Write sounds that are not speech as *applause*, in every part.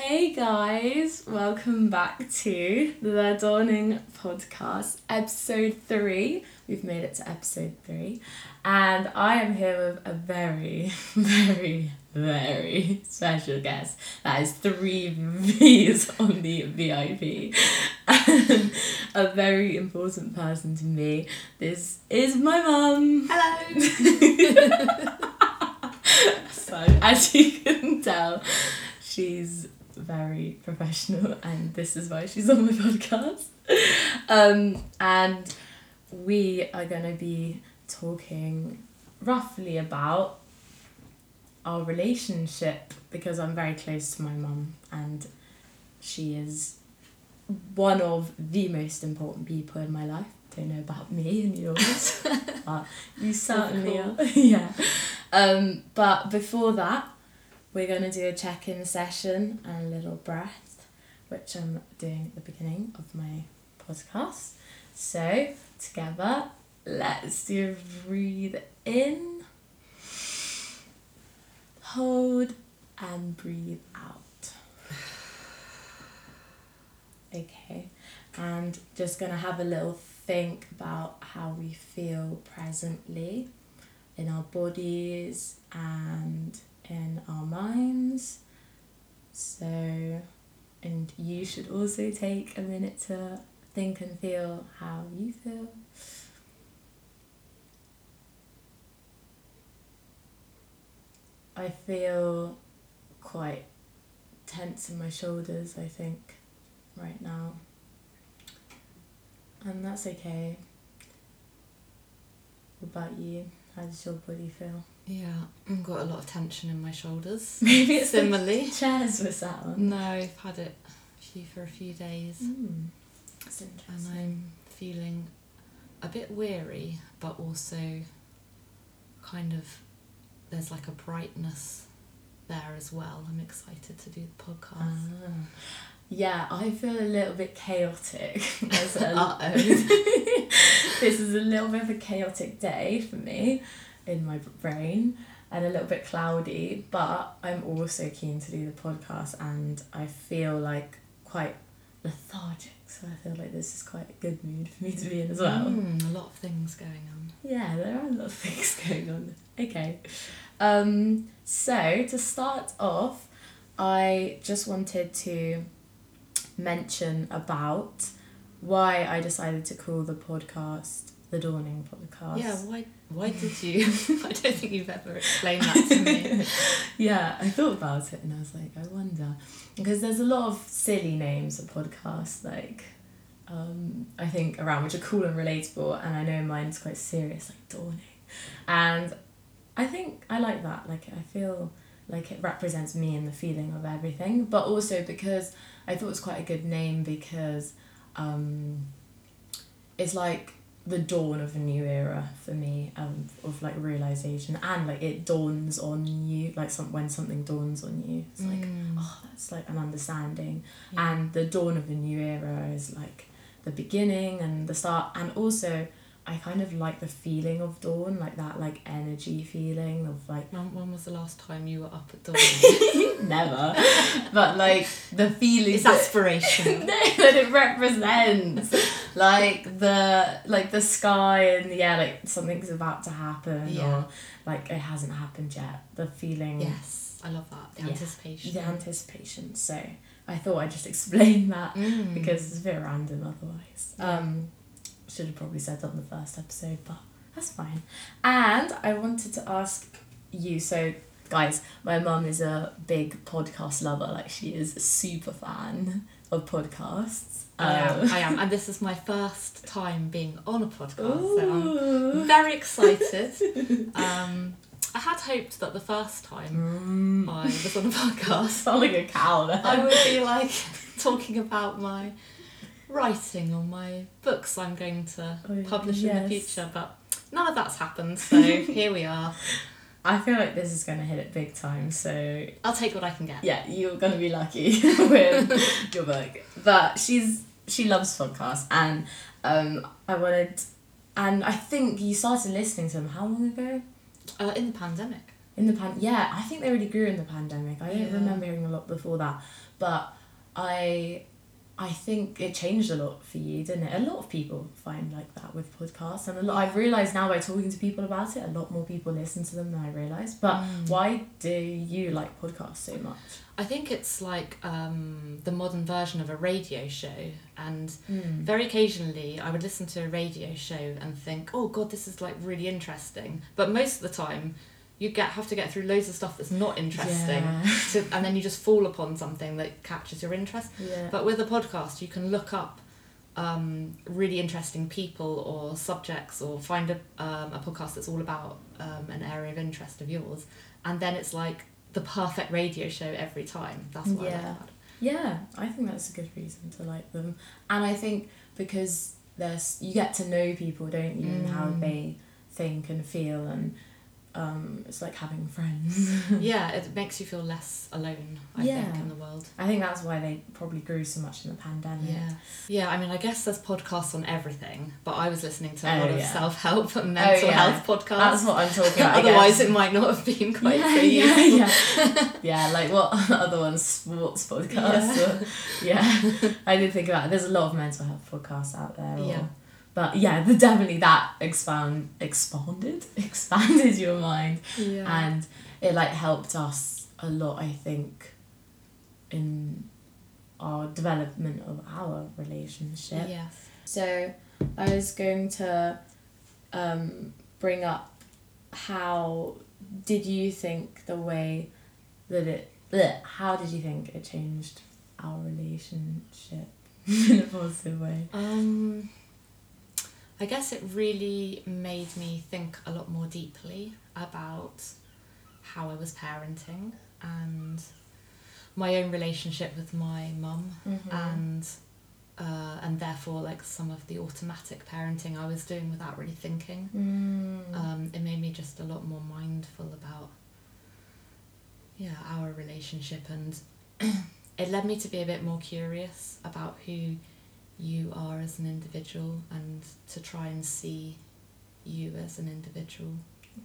Hey guys, welcome back to the Dawning Podcast, episode three. We've made it to episode three, and I am here with a very, *laughs* very, very special guest. That is three V's on the VIP, um, a very important person to me. This is my mum. Hello. *laughs* So, as you can tell, she's very professional, *laughs* and this is why she's on my podcast. Um, and we are going to be talking roughly about our relationship because I'm very close to my mum, and she is one of the most important people in my life. Don't know about me and yours, *laughs* but you certainly are. *laughs* yeah. Um, but before that, we're going to do a check in session and a little breath, which I'm doing at the beginning of my podcast. So, together, let's do a breathe in, hold, and breathe out. Okay, and just going to have a little think about how we feel presently in our bodies and in our minds. So, and you should also take a minute to think and feel how you feel. I feel quite tense in my shoulders, I think, right now. And that's okay. What about you? How does your body feel? Yeah, I've got a lot of tension in my shoulders. *laughs* Maybe it's the Similarly. chairs were sat on. No, I've had it few for a few days, Mm. That's and. I'm feeling a bit weary, but also kind of there's like a brightness there as well. I'm excited to do the podcast. Ah. Yeah, I feel a little bit chaotic. *laughs* A- *laughs* this is a little bit of a chaotic day for me in my brain and a little bit cloudy, but I'm also keen to do the podcast and I feel like quite lethargic, so I feel like this is quite a good mood for me to be in as well. Mm, a lot of things going on. Yeah, there are a lot of *laughs* things going on. Okay. Um, so to start off, I just wanted to mention about why I decided to call the podcast the Dawning Podcast. Yeah, why why did you? *laughs* I don't think you've ever explained that to me. *laughs* yeah, I thought about it and I was like, I wonder. Because there's a lot of silly names of podcasts, like, um, I think around which are cool and relatable, and I know mine's quite serious, like Dawning. And I think I like that. Like, I feel like it represents me and the feeling of everything, but also because I thought it was quite a good name because um, it's like the dawn of a new era for me um, of like realization and like it dawns on you like some when something dawns on you it's like Mm. oh that's like an understanding Yeah. and the dawn of a new era is like the beginning and the start and also I kind of like the feeling of dawn like that like energy feeling of like When, when was the last time you were up at dawn? *laughs* never but like the feeling it's that- aspiration. no, *laughs* that it represents like the like the sky and yeah like something's about to happen Yeah. or like it hasn't happened yet the feeling Yes, I love that. The Yeah. anticipation. the anticipation so I thought I'd just *laughs* explain that Mm. because it's a bit random otherwise Yeah. um should have probably said that in the first episode but that's fine and I wanted to ask you so guys my mum is a big podcast lover like she is a super fan of podcasts I am, Um, I am, and this is my first time being on a podcast, so I'm very excited. *laughs* Um, I had hoped that the first time Mm. I was on a podcast, *laughs* sound like a cow. I would be like talking about my writing or my books I'm going to Oh, publish in the future, but none of that's happened. So *laughs* here we are. I feel like this is gonna hit it big time so I'll take what I can get. yeah, you're gonna be lucky with your book. But she's she loves podcasts, and um, I wanted, and I think you started listening to them how long ago? Uh, in the pandemic. in the pan yeah i think they really grew in the pandemic i don't Yeah. remember hearing a lot before that but i i think it changed a lot for you didn't it a lot of people find like that with podcasts and a lot i've realized now by talking to people about it a lot more people listen to them than i realized but Mm. why do you like podcasts so much I think it's like um, the modern version of a radio show, and mm. very occasionally I would listen to a radio show and think, "Oh God, this is like really interesting," but most of the time. You get have to get through loads of stuff that's not interesting, Yeah. to, and then you just fall upon something that captures your interest. yeah But with a podcast, you can look up um, really interesting people or subjects, or find a, um, a podcast that's all about um, an area of interest of yours, and then it's like the perfect radio show every time. That's what I Yeah. like about it. Yeah, I think that's a good reason to like them, and I think because there's you get to know people, don't you, and how Mm. they think and feel, and um, it's like having friends. *laughs* yeah, it makes you feel less alone. I Yeah. think in the world. I think that's why they probably grew so much in the pandemic. Yeah, yeah. I mean, I guess there's podcasts on everything, but I was listening to a Oh, lot of yeah. self help and mental yeah. health podcasts. That's what I'm talking about. Otherwise, it might not have been quite yeah, so yeah, yeah, *laughs* yeah. Like what *laughs* other ones? Sports podcasts. Or, yeah, I did think about. It. There's a lot of mental health podcasts out there. Or, Yeah. But yeah, the, definitely that expand expanded *laughs* expanded your mind Yeah. and it like helped us a lot. I think in our development of our relationship. Yes. So I was going to um, bring up how did you think the way that it bleh, how did you think it changed our relationship *laughs* in a positive way? Um, I guess it really made me think a lot more deeply about how I was parenting and my own relationship with my mum Mm-hmm. and uh, and therefore like some of the automatic parenting I was doing without really thinking. Mm. Um, it made me just a lot more mindful about yeah our relationship and *clears throat* it led me to be a bit more curious about who you are as an individual and to try and see you as an individual.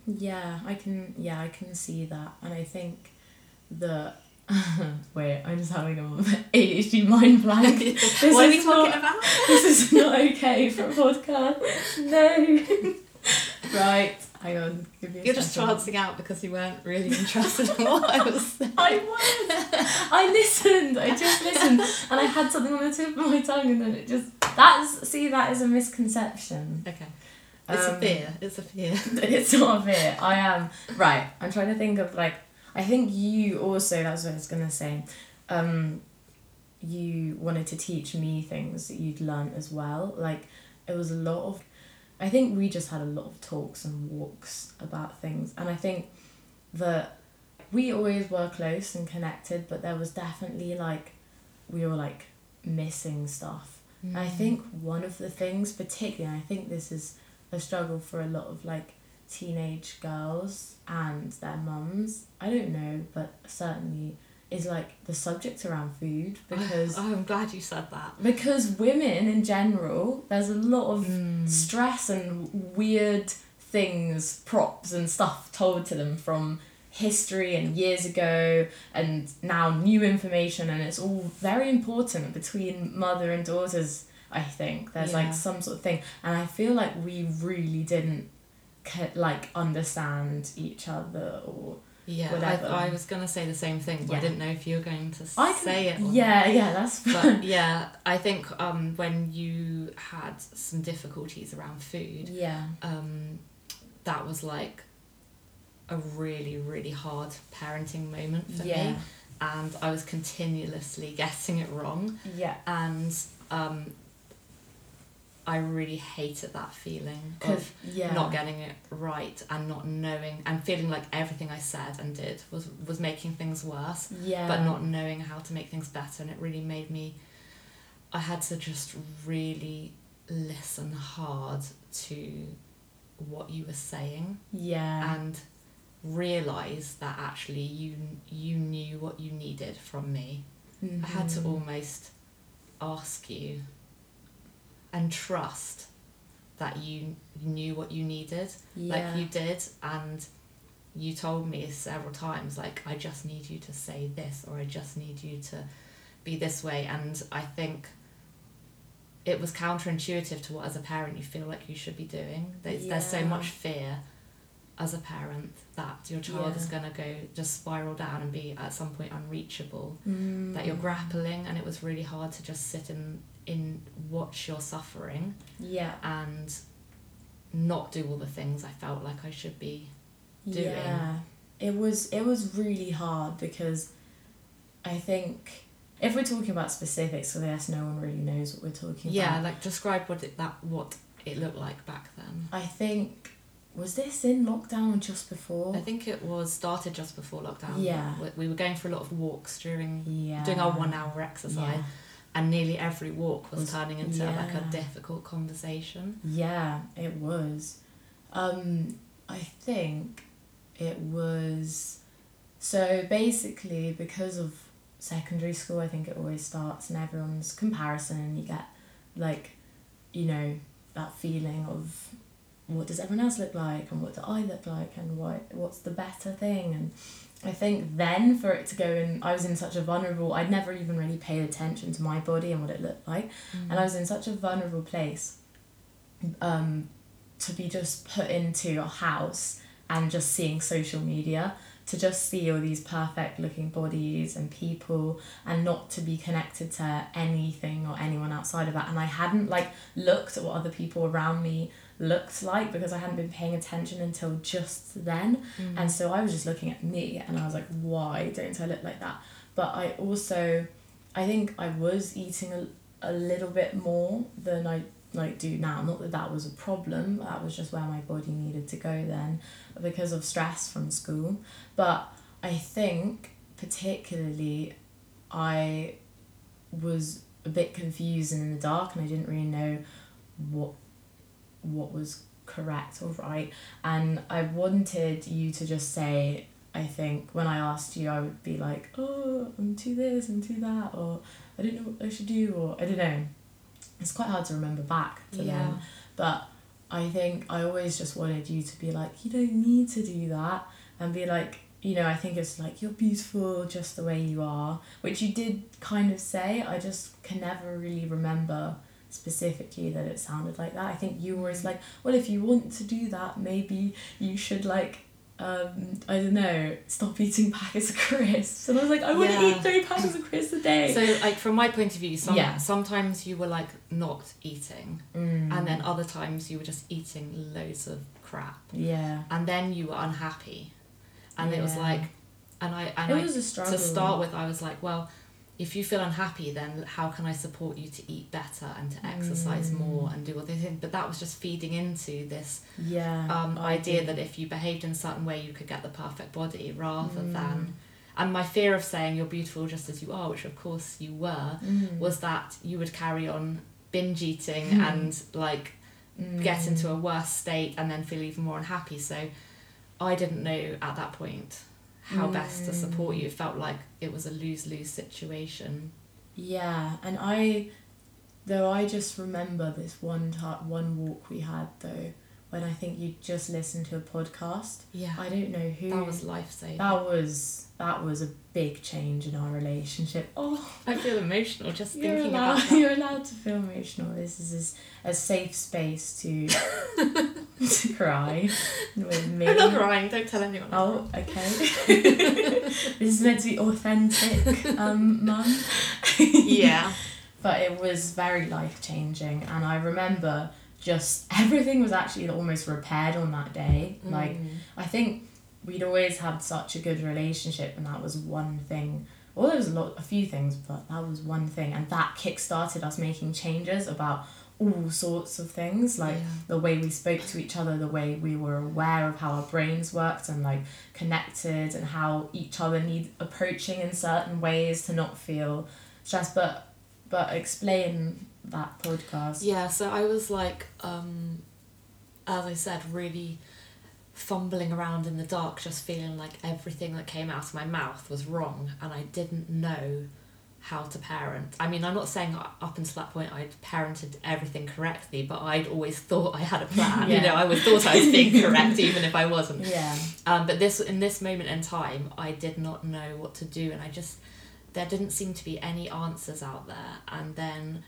Yeah, I can. Yeah, I can see that, and I think that. *laughs* Wait, I'm just having a *laughs* ADHD mind blank. *laughs* This what are we talking not- about? This is not okay for a podcast. No. right, hang on. Give me You're just second. trancing out because you weren't really interested in what I was *laughs* saying. I was. I listened. I just listened, and I had something on the tip of my tongue, and then it just. That's see, that is a misconception. Okay. It's a Um, fear. It's a fear. *laughs* It's not a fear. I am right. I'm trying to think of like. I think you also. That's what I was gonna say. Um, you wanted to teach me things that you'd learned as well. Like it was a lot of. I think we just had a lot of talks and walks about things, and I think that we always were close and connected, but there was definitely like we were like missing stuff. And I mm. think one of the things, particularly, and I think this is a struggle for a lot of like teenage girls and their mums. I don't know, but certainly is like the subject around food because Oh, I'm glad you said that. because women in general, there's a lot of Mm. stress and weird things, props and stuff told to them from history and years ago and now new information and it's all very important between mother and daughters I think there's Yeah. like some sort of thing and I feel like we really didn't like understand each other or Yeah. I, I was going to say the same thing, but I didn't know if you were going to I can, say it. Or not. yeah yeah that's fine But yeah, I think um, when you had some difficulties around food, yeah um, that was like a really, really hard parenting moment for yeah me. And I was continuously getting it wrong. yeah And um, I really hated that feeling of yeah. not getting it right and not knowing and feeling like everything I said and did was was making things worse yeah. but not knowing how to make things better and it really made me I had to just really listen hard to what you were saying yeah. and realize that actually you you knew what you needed from me. I had to Mhm. almost ask you and trust that you knew what you needed yeah. like you did and you told me several times like I just need you to say this or I just need you to be this way and I think it was counterintuitive to what as a parent you feel like you should be doing. There's, there's so much fear as a parent that your child is going to go just spiral down and be at some point unreachable Mm. that you're grappling and it was really hard to just sit in in watch your suffering Yeah. and not do all the things I felt like I should be doing. Yeah, it was it was really hard because I think if we're talking about specifics, so yes, no one really knows what we're talking yeah about. like describe what it, that what it looked like back then I think was this in lockdown or just before? I think it was started just before lockdown Yeah. We- we were going for a lot of walks during yeah, doing our one hour exercise Yeah. And nearly every walk was, Was- turning into like a difficult conversation Yeah, it was. Um, I think it was. So basically, because of secondary school, I think it always starts and everyone's comparison, and you get like, you know, that feeling of what does everyone else look like and what do I look like and what what's the better thing and I think then for it to go in I was in such a vulnerable I'd never even really paid attention to my body and what it looked like. And I was in such a vulnerable place um, to be just put into a house and just seeing social media to just see all these perfect looking bodies and people and not to be connected to anything or anyone outside of that and I hadn't like looked at what other people around me looked like because I hadn't been paying attention until just then Mm. and so I was just looking at me and I was like, why don't I look like that? But I also, I think I was eating a, a little bit more than I like do now. Not that that was a problem. That was just where my body needed to go then because of stress from school. But I think particularly I was a bit confused and in the dark and I didn't really know what what was correct or right and I wanted you to just say I think when I asked you I would be like oh I'm too this I'm too that or I don't know what I should do or I don't know it's quite hard to remember back to yeah. then but I think I always just wanted you to be like you don't need to do that and be like you know I think it's like you're beautiful just the way you are which you did kind of say. I just can never really remember specifically that it sounded like that. I think you were always like well if you want to do that maybe you should like um, I don't know stop eating packets of crisps *laughs* and I was like I want to Yeah. eat three packets of crisps a day. So like from my point of view some, Yeah. sometimes you were like not eating. Mm. and then other times you were just eating loads of crap. Yeah. And then you were unhappy. And it was like and i and it I, was a struggle to start with i was like well if you feel unhappy then how can i support you to eat better and to exercise Mm. more and do all these things but that was just feeding into this yeah um, idea that if you behaved in a certain way you could get the perfect body rather Mm. than and my fear of saying you're beautiful just as you are which of course you were Mm. was that you would carry on binge eating Hmm. and like get Mm. into a worse state and then feel even more unhappy. So I didn't know at that point how best to support Mm. you. It felt like it was a lose lose situation. Yeah, and I, though I just remember this one time, one walk we had though, when I think you just listened to a podcast. Yeah. I don't know who. that was life saving. that was that was a big change in our relationship. *laughs* Oh, I feel emotional just thinking allowed. about that. *laughs* You're allowed to feel emotional. This is a safe space to *laughs* to cry with me. I'm not crying, don't tell anyone. Oh, okay. *laughs* this is meant to be authentic, um, mum. yeah. *laughs* but it was very life changing and i remember just everything was actually almost repaired on that day like Mm. i think we'd always had such a good relationship and that was one thing well there was a lot a few things but that was one thing and that kick-started us making changes about all sorts of things like Yeah. the way we spoke to each other the way we were aware of how our brains worked and like connected and how each other need approaching in certain ways to not feel stressed but but explain that podcast Yeah, so I was like, um, as I said, really fumbling around in the dark, just feeling like everything that came out of my mouth was wrong, and I didn't know how to parent. I mean, I'm not saying up until that point I'd parented everything correctly, but I'd always thought I had a plan. Yeah. You know, I always thought I was being *laughs* correct, even if I wasn't. Yeah. Um, but this in this moment in time, I did not know what to do, and I just there didn't seem to be any answers out there. And then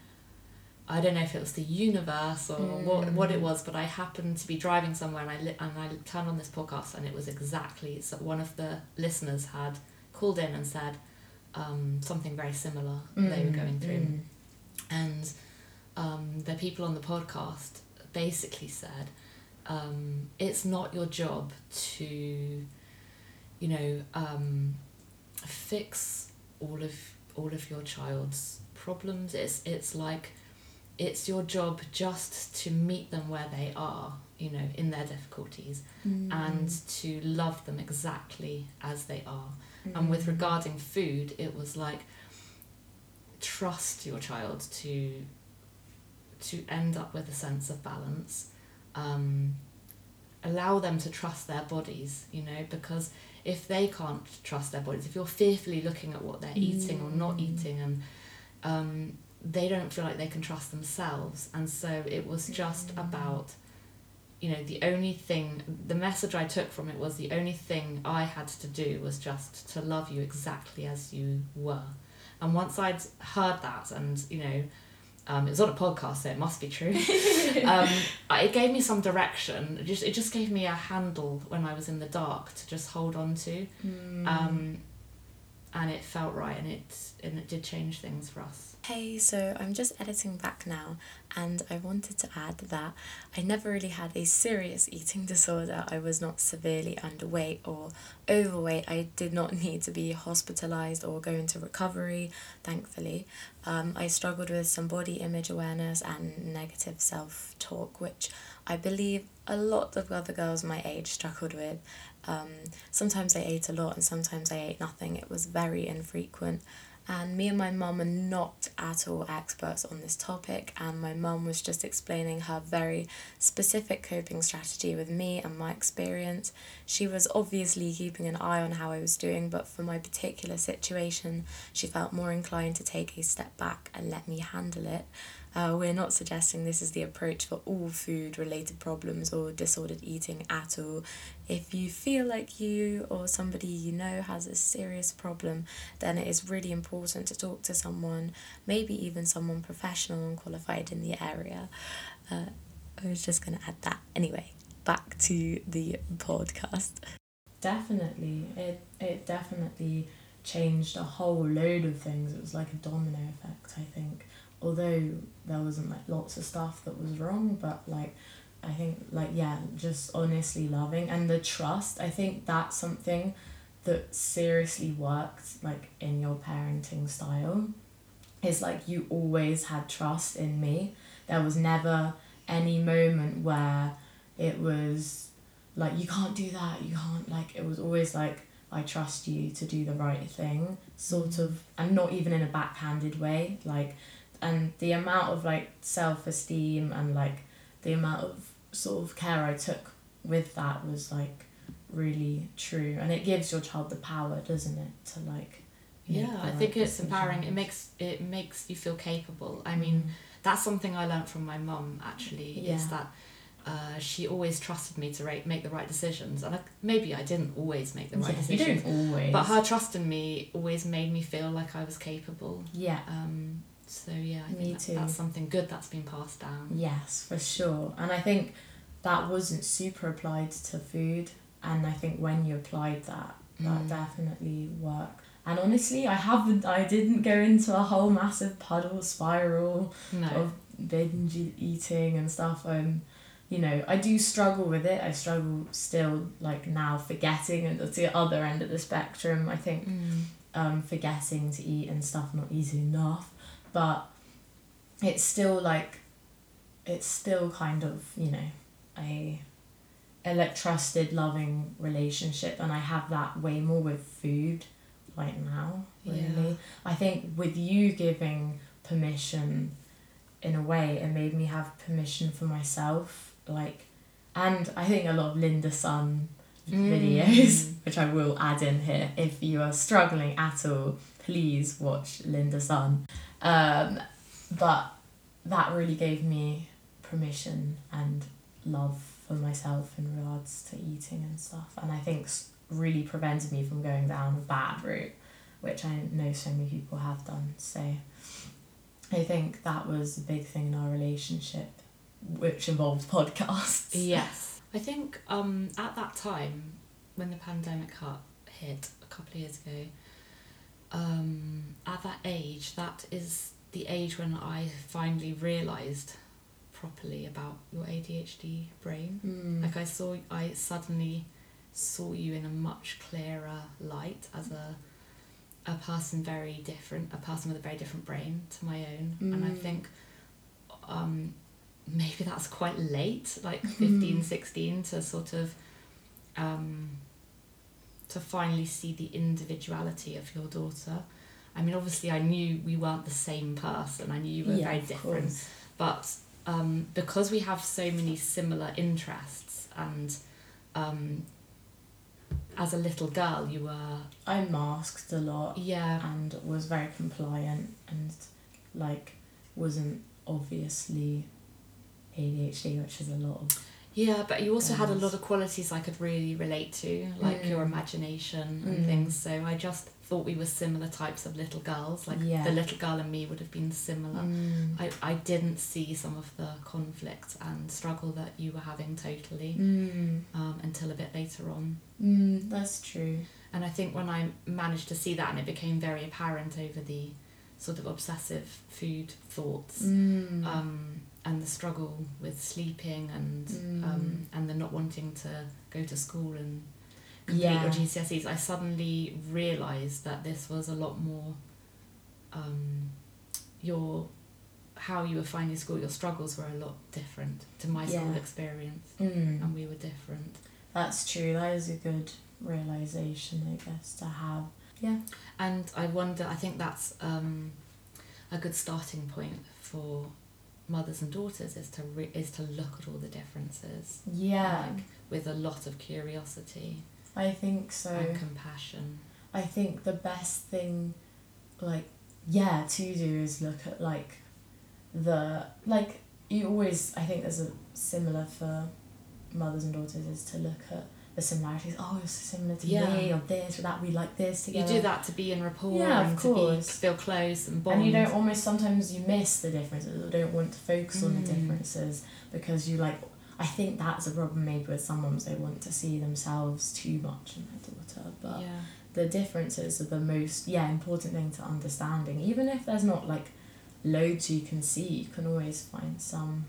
I don't know if it was the universe or what what it was, but I happened to be driving somewhere, and I li- and I turned on this podcast, and it was exactly so one of the listeners had called in and said um, something very similar they were going through Mm. and um, the people on the podcast basically said um, it's not your job to you know um, fix all of all of your child's problems it's it's like it's your job just to meet them where they are you know in their difficulties Mm. and to love them exactly as they are and with regarding food it was like trust your child to to end up with a sense of balance um, allow them to trust their bodies you know because if they can't trust their bodies if you're fearfully looking at what they're eating or not Mm. eating and um, they don't feel like they can trust themselves and so it was just Mm. about you know the only thing the message i took from it was the only thing i had to do was just to love you exactly as you were. And once i'd heard that and you know um, it was on a podcast so it must be true. *laughs* Um, it gave me some direction. It just it just gave me a handle when i was in the dark to just hold on to. Mm. um, and it felt right and it and it did change things for us Hey, so I'm just editing back now, and I wanted to add that I never really had a serious eating disorder. I was not severely underweight or overweight. I did not *laughs* need to be hospitalized or go into recovery, thankfully. Um, I struggled with some body image awareness and negative self talk, which I believe a lot of other girls my age struggled with. Um, sometimes I ate a lot and sometimes I ate nothing. It was very infrequent. And me and my mum are not at all experts on this topic, and my mum was just explaining her very specific coping strategy with me and my experience. She was obviously keeping an eye on how I was doing, but for my particular situation, she felt more inclined to take a step back and let me handle it. Uh, we're not suggesting this is the approach for all food related problems or disordered eating at all. If you feel like you or somebody you know has a serious problem, then it is really important to talk to someone, maybe even someone professional and qualified in the area. Uh, I was just going to add that. Anyway, back to the podcast. Definitely. It it definitely changed a whole load of things. It was like a domino effect, I think. Although there wasn't like lots of stuff that was wrong, but like I think like yeah, just honestly loving and the trust, I think that's something that seriously worked like in your parenting style. Is like you always had trust in me. There was never any moment where it was like you can't do that you can't like it was always like i trust you to do the right thing sort mm-hmm. of and not even in a backhanded way like and the amount of like self-esteem and like the amount of sort of care i took with that was like really true. And it gives your child the power doesn't it to like yeah i right think it's empowering. It makes it makes you feel capable. I mean that's something I learned from my mum actually Yeah. is that uh, she always trusted me to ra- make the right decisions. And I, maybe I didn't always make the right Yeah, you decisions don't always. but her trust in me always made me feel like I was capable. Yeah. Um, so yeah I Me think that, too. that's something good that's been passed down Yes, for sure. And I think that wasn't super applied to food. And I think when you applied that, that Mm. definitely worked. And honestly, I haven't, I didn't go into a whole massive puddle spiral no of binge eating and stuff. Um, you know, I do struggle with it. I struggle still, like now, forgetting at the other end of the spectrum. I think Mm. um, forgetting to eat and stuff, not easy enough. But it's still like, it's still kind of, you know, a, a trusted, loving relationship. And I have that way more with food right now, really. Yeah. I think with you giving permission, in a way, it made me have permission for myself. Like, and I think a lot of Linda Sun Mm. videos, *laughs* which I will add in here if you are struggling at all please watch Linda Sun. Um, but that really gave me permission and love for myself in regards to eating and stuff. And I think really prevented me from going down a bad route, which I know so many people have done. So I think that was a big thing in our relationship, which involved podcasts. Yes. I think um, at that time, when the pandemic hit, hit a couple of years ago, um, at that age, that is the age when I finally realised properly about your ADHD brain. Mm. Like I saw, I suddenly saw you in a much clearer light as a a person very different, a person with a very different brain to my own, and I Mm. think um, maybe that's quite late, like *laughs* 15, 16, to sort of um, to finally see the individuality of your daughter. I mean, obviously, I knew we weren't the same person. I knew you were Yeah, very different course. but um, because we have so many similar interests and um, as a little girl you were I masked a lot yeah and was very compliant and like wasn't obviously ADHD, which is a lot of yeah but you also had a lot of qualities i could really relate to like Mm. your imagination and Mm. things so i just thought we were similar types of little girls like Yeah. the little girl and me would have been similar Mm. I, I didn't see some of the conflict and struggle that you were having totally Mm. um, until a bit later on Mm, that's true. And I think when I managed to see that and it became very apparent over the sort of obsessive food thoughts um, and the struggle with sleeping and Mm. um, and the not wanting to go to school and complete yeah. your GCSEs, I suddenly realised that this was a lot more um, your how you were finding school, your struggles were a lot different to my school Yeah. experience Mm. and we were different. That's true. That is a good realization, I guess, to have. Yeah. And I wonder, I think that's um, a good starting point for mothers and daughters is to re- is to look at all the differences Yeah. Like, with a lot of curiosity I think so. and compassion. I think the best thing, like, yeah, to do is look at like the like you always. I think there's a similar for mothers and daughters is to look at the similarities. Oh, it's similar to Yeah. me or this or that. We like this together. You do that to be in rapport Yeah, of and to be, course. feel close and bond. And you don't almost sometimes you miss the differences or don't want to focus on the Mm. differences because you like. I think that's a problem maybe with some moms. They want to see themselves too much in their daughter, but yeah. the differences are the most yeah important thing to understanding even if there's not like loads you can see you can always find some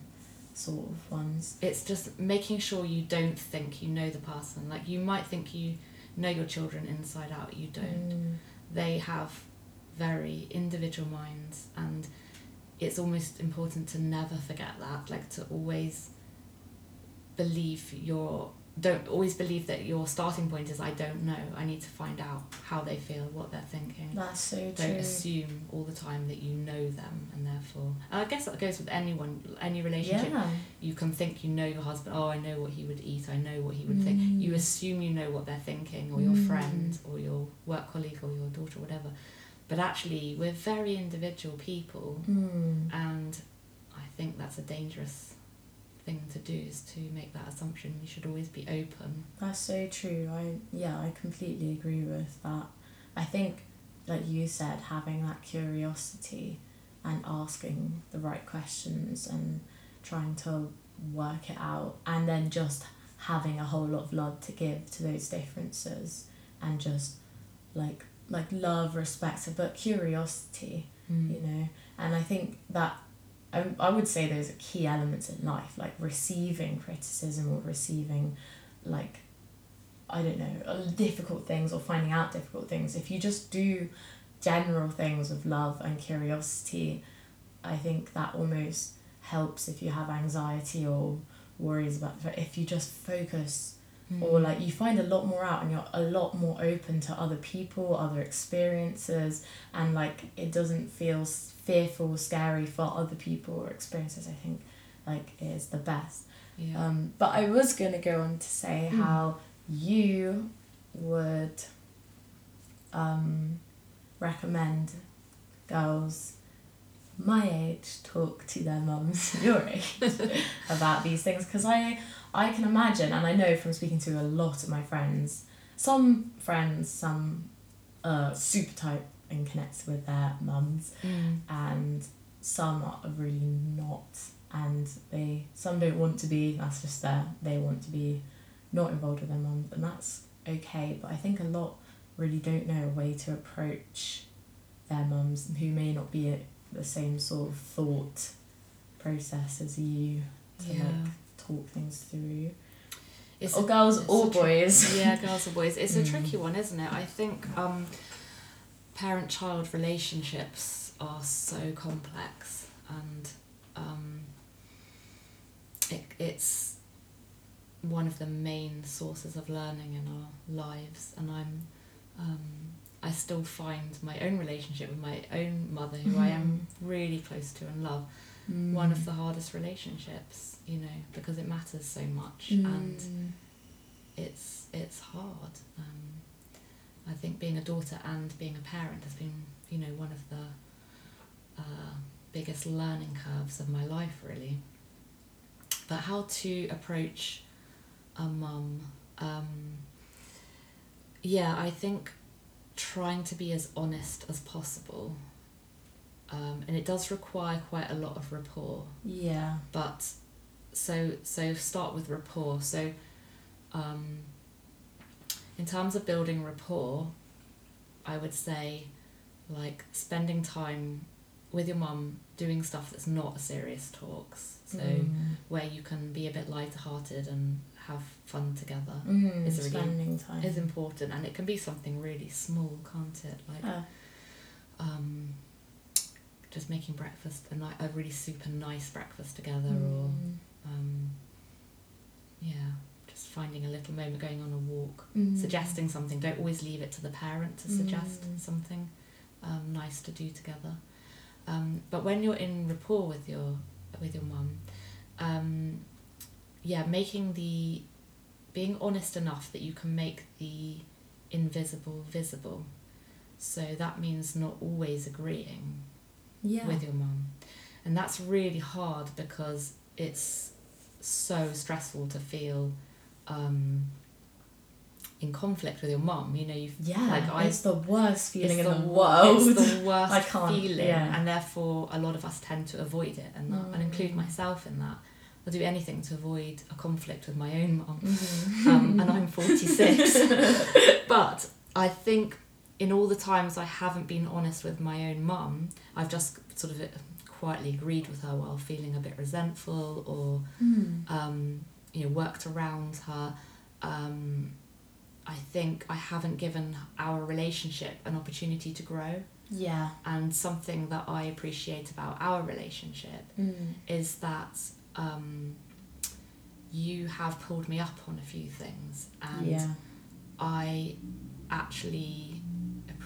sort of ones It's just making sure you don't think you know the person. Like you might think you know your children inside out, you don't. Mm, they have very individual minds and it's almost important to never forget that like to always believe your don't always believe that your starting point is i don't know. I need to find out how they feel what they're thinking. That's so true. don't assume all the time that you know them and therefore i guess that goes with anyone any relationship. Yeah. You can think you know your husband oh i know what he would eat. I know what he would think. You Mm. assume you know what they're thinking or your Mm. friend or your work colleague or your daughter whatever. But actually we're very individual people mm, and i think that's a dangerous thing to do is to make that assumption. You should always be open. That's so true. I yeah i completely agree with that. I think like you said having that curiosity and asking the right questions and trying to work it out and then just having a whole lot of love to give to those differences and just like like love respect but curiosity mm. you know? And i think that I, I would say those are key elements in life like receiving criticism or receiving like i don't know difficult things or finding out difficult things. If you just do general things of love and curiosity i think that almost helps if you have anxiety or worries about if you just focus Mm. or like you find a lot more out and you're a lot more open to other people other experiences and like it doesn't feel fearful or scary for other people or experiences i think like is the best yeah um, but i was going to go on to say Mm. how you would um, recommend girls my age talk to their mums *laughs* your age *laughs* about these things because I I can imagine and I know from speaking to a lot of my friends some friends some are super tight and connected with their mums Mm. and some are really not and they some don't want to be that's just there they want to be not involved with their mums and that's okay but I think a lot really don't know a way to approach their mums who may not be at the same sort of thought process as you to Yeah. like talk things through It's or a- girls it's or tri- boys yeah, girls or boys. It's a Mm. tricky one, isn't it? I think um, parent child relationships are so complex and um, it, it's one of the main sources of learning in our lives. And I'm um, I still find my own relationship with my own mother, who I am really close to and love, one of the hardest relationships. You know, because it matters so much and Mm. it's it's hard. Um, I think being a daughter and being a parent has been, you know, one of the uh, biggest learning curves of my life, really. But how to approach a mum? Um, yeah, I think trying to be as honest as possible, um, and it does require quite a lot of rapport. Yeah. But so so start with rapport. So um, in terms of building rapport i would say like spending time with your mum doing stuff that's not a serious talks. So Mm. where you can be a bit lighter-hearted and have fun together Mm, is really- spending time. is important. And it can be something really small can't it? Like Yeah. um, just making breakfast a, ni- a really super nice breakfast together or Mm. um, yeah, just finding a little moment, going on a walk, Mm. suggesting something. Don't always leave it to the parent to suggest Mm. something um, nice to do together. Um, but when you're in rapport with your with your mum, um, yeah, making the being honest enough that you can make the invisible visible. So that means not always agreeing yeah with your mum. And that's really hard because it's so stressful to feel um, in conflict with your mum. You know, you yeah like I- it's the worst feeling in the, wo- world It's the *laughs* worst I can't, feeling, yeah. and therefore a lot of us tend to avoid it, and and include Mm. myself in that. I'll do anything to avoid a conflict with my own mum Mhm. um, and I'm *laughs* 46. *laughs* but I think in all the times I haven't been honest with my own mum, I've just sort of quietly agreed with her while feeling a bit resentful or, Mm. um, you know, worked around her. Um, I think I haven't given our relationship an opportunity to grow. yeah And something that I appreciate about our relationship mm. is that um, you have pulled me up on a few things. And yeah I actually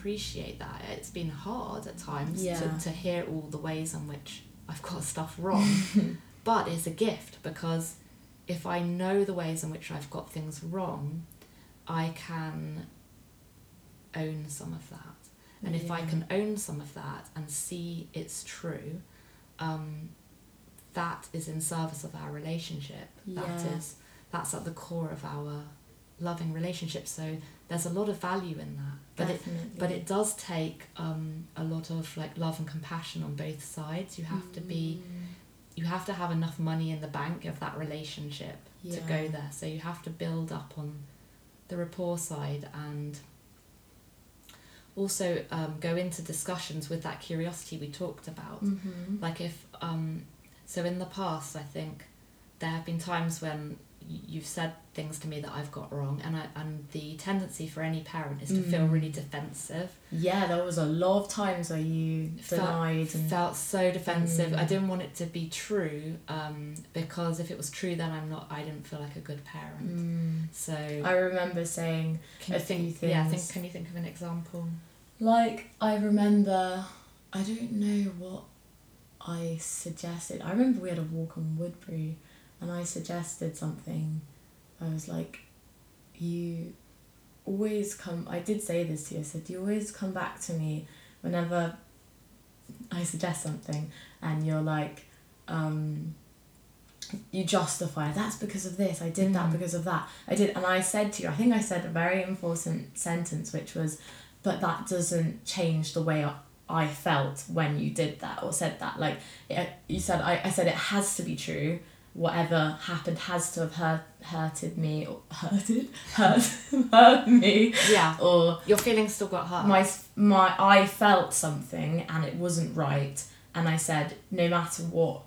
appreciate that. It's been hard at times Yeah. to, to hear all the ways in which I've got *laughs* stuff wrong, *laughs* but it's a gift because if I know the ways in which I've got things wrong, I can own some of that. And if I can own some of that and see it's true, um, that is in service of our relationship. That Yeah. is that's at the core of our loving relationship. So there's a lot of value in that. But it but it does take um, a lot of like love and compassion on both sides. You have to be Mm. you have to have enough money in the bank of that relationship to go there. So you have to build up on the rapport side and also um, go into discussions with that curiosity we talked about. Mhm. Like if um, so in the past, I think there have been times when you've said things to me that I've got wrong, and I, and the tendency for any parent is to feel Mm. really defensive. Yeah, there was a lot of times where you Felt- denied and Felt so defensive. I Mm. didn't want it to be true um, because if it was true, then I'm not. I didn't feel like a good parent. Mm. So I remember saying can a you think? few Yeah, I things. think. Can you think of an example? Like, I remember, I don't know what I suggested. I remember we had a walk on Woodbury and I suggested something. I was like, you always come, I did say this to you, I said, you always come back to me whenever I suggest something and you're like, um, you justify that's because of this. I did that Mm. because of that. I did, and I said to you, I think I said a very important sentence, which was, but that doesn't change the way I, I felt when you did that or said that. Like it, you said, I, I said it has to be true. Whatever happened has to have hurt, hurted me or hurted *laughs* hurt hurt me Yeah. or Your feelings still got hurt. my my I felt something and it wasn't right and I said no matter what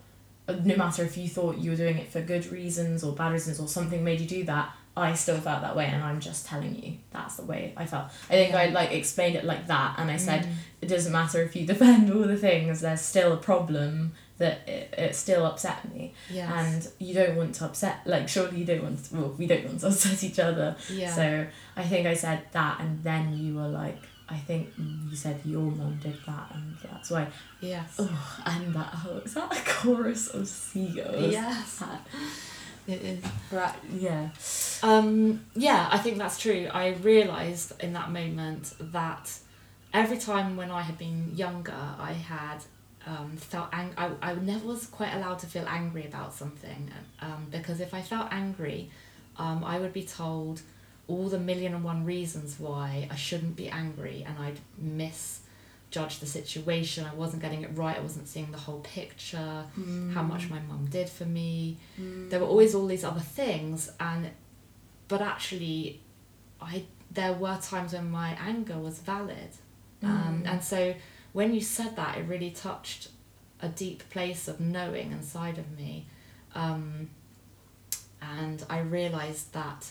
no matter if you thought you were doing it for good reasons or bad reasons or something made you do that I still felt that way and I'm just telling you that's the way I felt I think I like explained it like that and I said Mm. it doesn't matter if you *laughs* defend all the things there's still a problem that it, it still upset me Yes. and you don't want to upset like surely you don't want to, well we don't want to *laughs* upset each other yeah. so I think I said that, and then you were like, I think you said your mum did that, and that's why. yes. Oh, and that oh, is that a *laughs* chorus of seagulls? Yes. That- *laughs* It is. Right. Yeah. Um, yeah, I think that's true. I realised in that moment that every time when I had been younger, I had um, felt ang- I, I never was quite allowed to feel angry about something um, because if I felt angry, um, I would be told all the million and one reasons why I shouldn't be angry and I'd misjudge the situation. I wasn't getting it right. I wasn't seeing the whole picture, how much my mum did for me there were always all these other things and but actually i there were times when my anger was valid um, Mm. and so when you said that it really touched a deep place of knowing inside of me um, and i realized that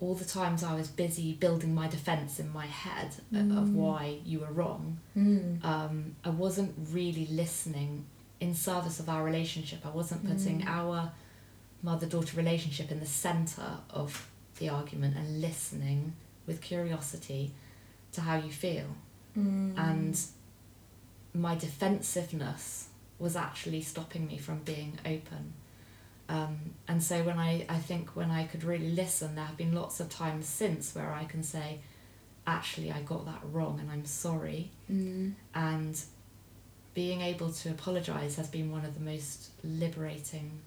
all the times i was busy building my defense in my head of Mm. why you were wrong Mm. um, I wasn't really listening in service of our relationship. I wasn't putting Mm. our mother daughter relationship in the center of the argument and listening with curiosity to how you feel. Mm. And my defensiveness was actually stopping me from being open. Um, and so when I, I think when I could really listen, there have been lots of times since where I can say, actually, I got that wrong and I'm sorry Mm. and being able to apologize has been one of the most liberating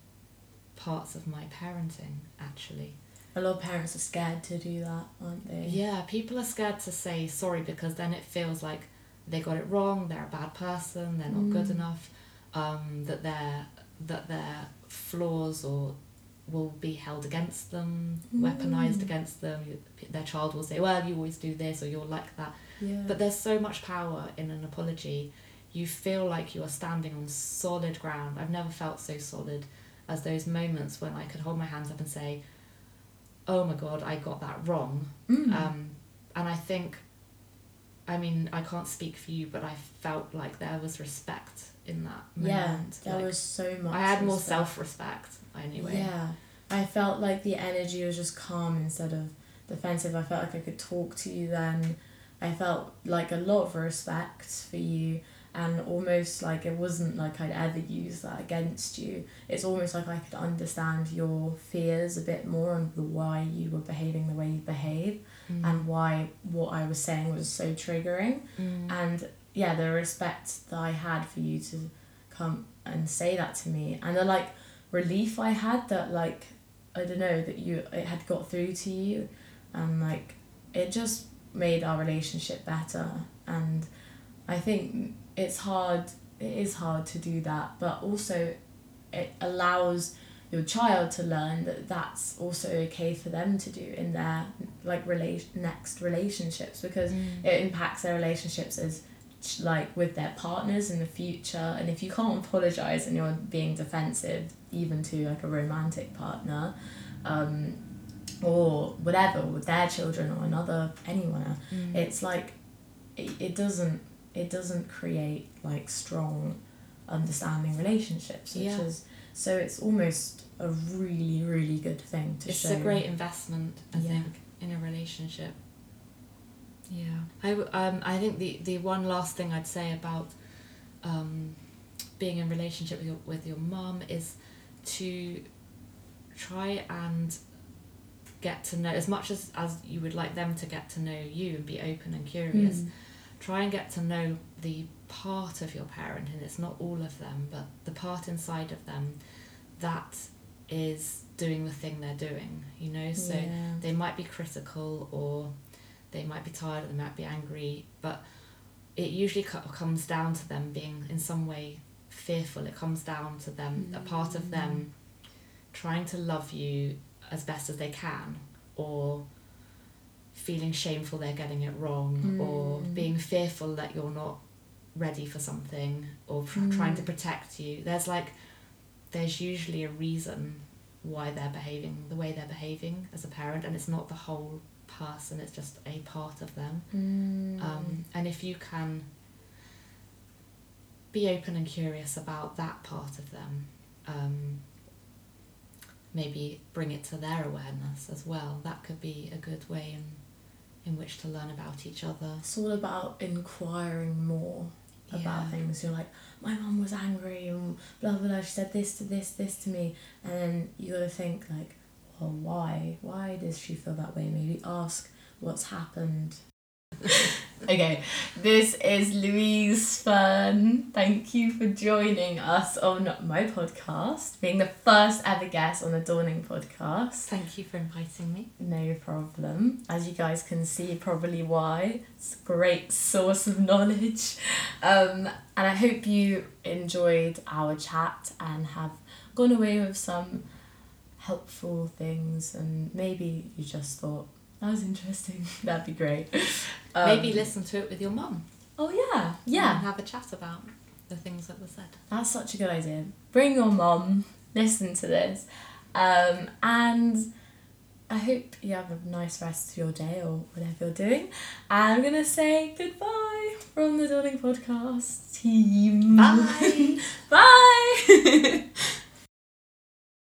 parts of my parenting actually A lot of parents are scared to do that, aren't they? yeah people are scared to say sorry because then it feels like they got it wrong they're a bad person they're not good Mm. enough um, that their that their flaws or will be held against them weaponized Mm. against them their child will say well you always do this or you're like that Yeah. But there's so much power in an apology. You feel like you are standing on solid ground. I've never felt so solid as those moments when I could hold my hands up and say, "Oh my God, I got that wrong." Mm. Um, and I think, I mean, I can't speak for you, but I felt like there was respect in that moment. yeah, there Like, was so much. I had more self-respect anyway. Yeah, I felt like the energy was just calm instead of defensive. I felt like I could talk to you then. I felt like a lot of respect for you, and almost like it wasn't like I'd ever use that against you. It's almost like I could understand your fears a bit more and the why you were behaving the way you behave, Mm. and why what I was saying was so triggering Mm. and yeah the respect that i had for you to come and say that to me and the like relief i had that like i don't know that you it had got through to you and like it just made our relationship better and i think it's hard it is hard to do that but also it allows your child to learn that that's also okay for them to do in their like relation next relationships because Mm. it impacts their relationships as like with their partners in the future and if you can't apologize and you're being defensive even to like a romantic partner um, or whatever with their children or another anyone Mm. it's like it, it doesn't it doesn't create like strong understanding relationships which Yeah. is so it's almost a really really good thing to it's show a great investment i Yeah. think in a relationship yeah i um i think the the one last thing i'd say about um being in relationship with your with your mum is to try and get to know as much as as you would like them to get to know you and be open and curious Mm. Try and get to know the part of your parent, and it's not all of them, but the part inside of them that is doing the thing they're doing, you know? So Yeah. they might be critical or they might be tired or they might be angry, but it usually co- comes down to them being in some way fearful. It comes down to them, a part of them mm. trying to love you as best as they can or feeling shameful they're getting it wrong or Mm. being fearful that you're not ready for something or tr- trying to Mm. protect you. There's like, there's usually a reason why they're behaving the way they're behaving as a parent, and it's not the whole person, it's just a part of them. Mm. Um, and if you can be open and curious about that part of them, um, maybe bring it to their awareness as well. That could be a good way in, in which to learn about each other. It's all about inquiring more about things. You're like, my mum was angry and blah blah blah. She said this to this, this to me, and then you gotta think like, well, why? Why does she feel that way? Maybe ask what's happened. *laughs* okay, this is Louise Fern. Thank you for joining us on my podcast, being the first ever guest on the Dawning podcast. Thank you for inviting me. No problem. As you guys can see, probably why. It's a great source of knowledge. Um, and I hope you enjoyed our chat and have gone away with some helpful things. And maybe you just thought, that was interesting. *laughs* That'd be great. Um, Maybe listen to it with your mum. Oh, yeah. Yeah. have a chat about the things that were said. That's such a good idea. Bring your mom, listen to this, um, and I hope you have a nice rest of your day or whatever you're doing. And I'm gonna say goodbye from the Dawning Podcast team. Bye. *laughs* Bye. *laughs*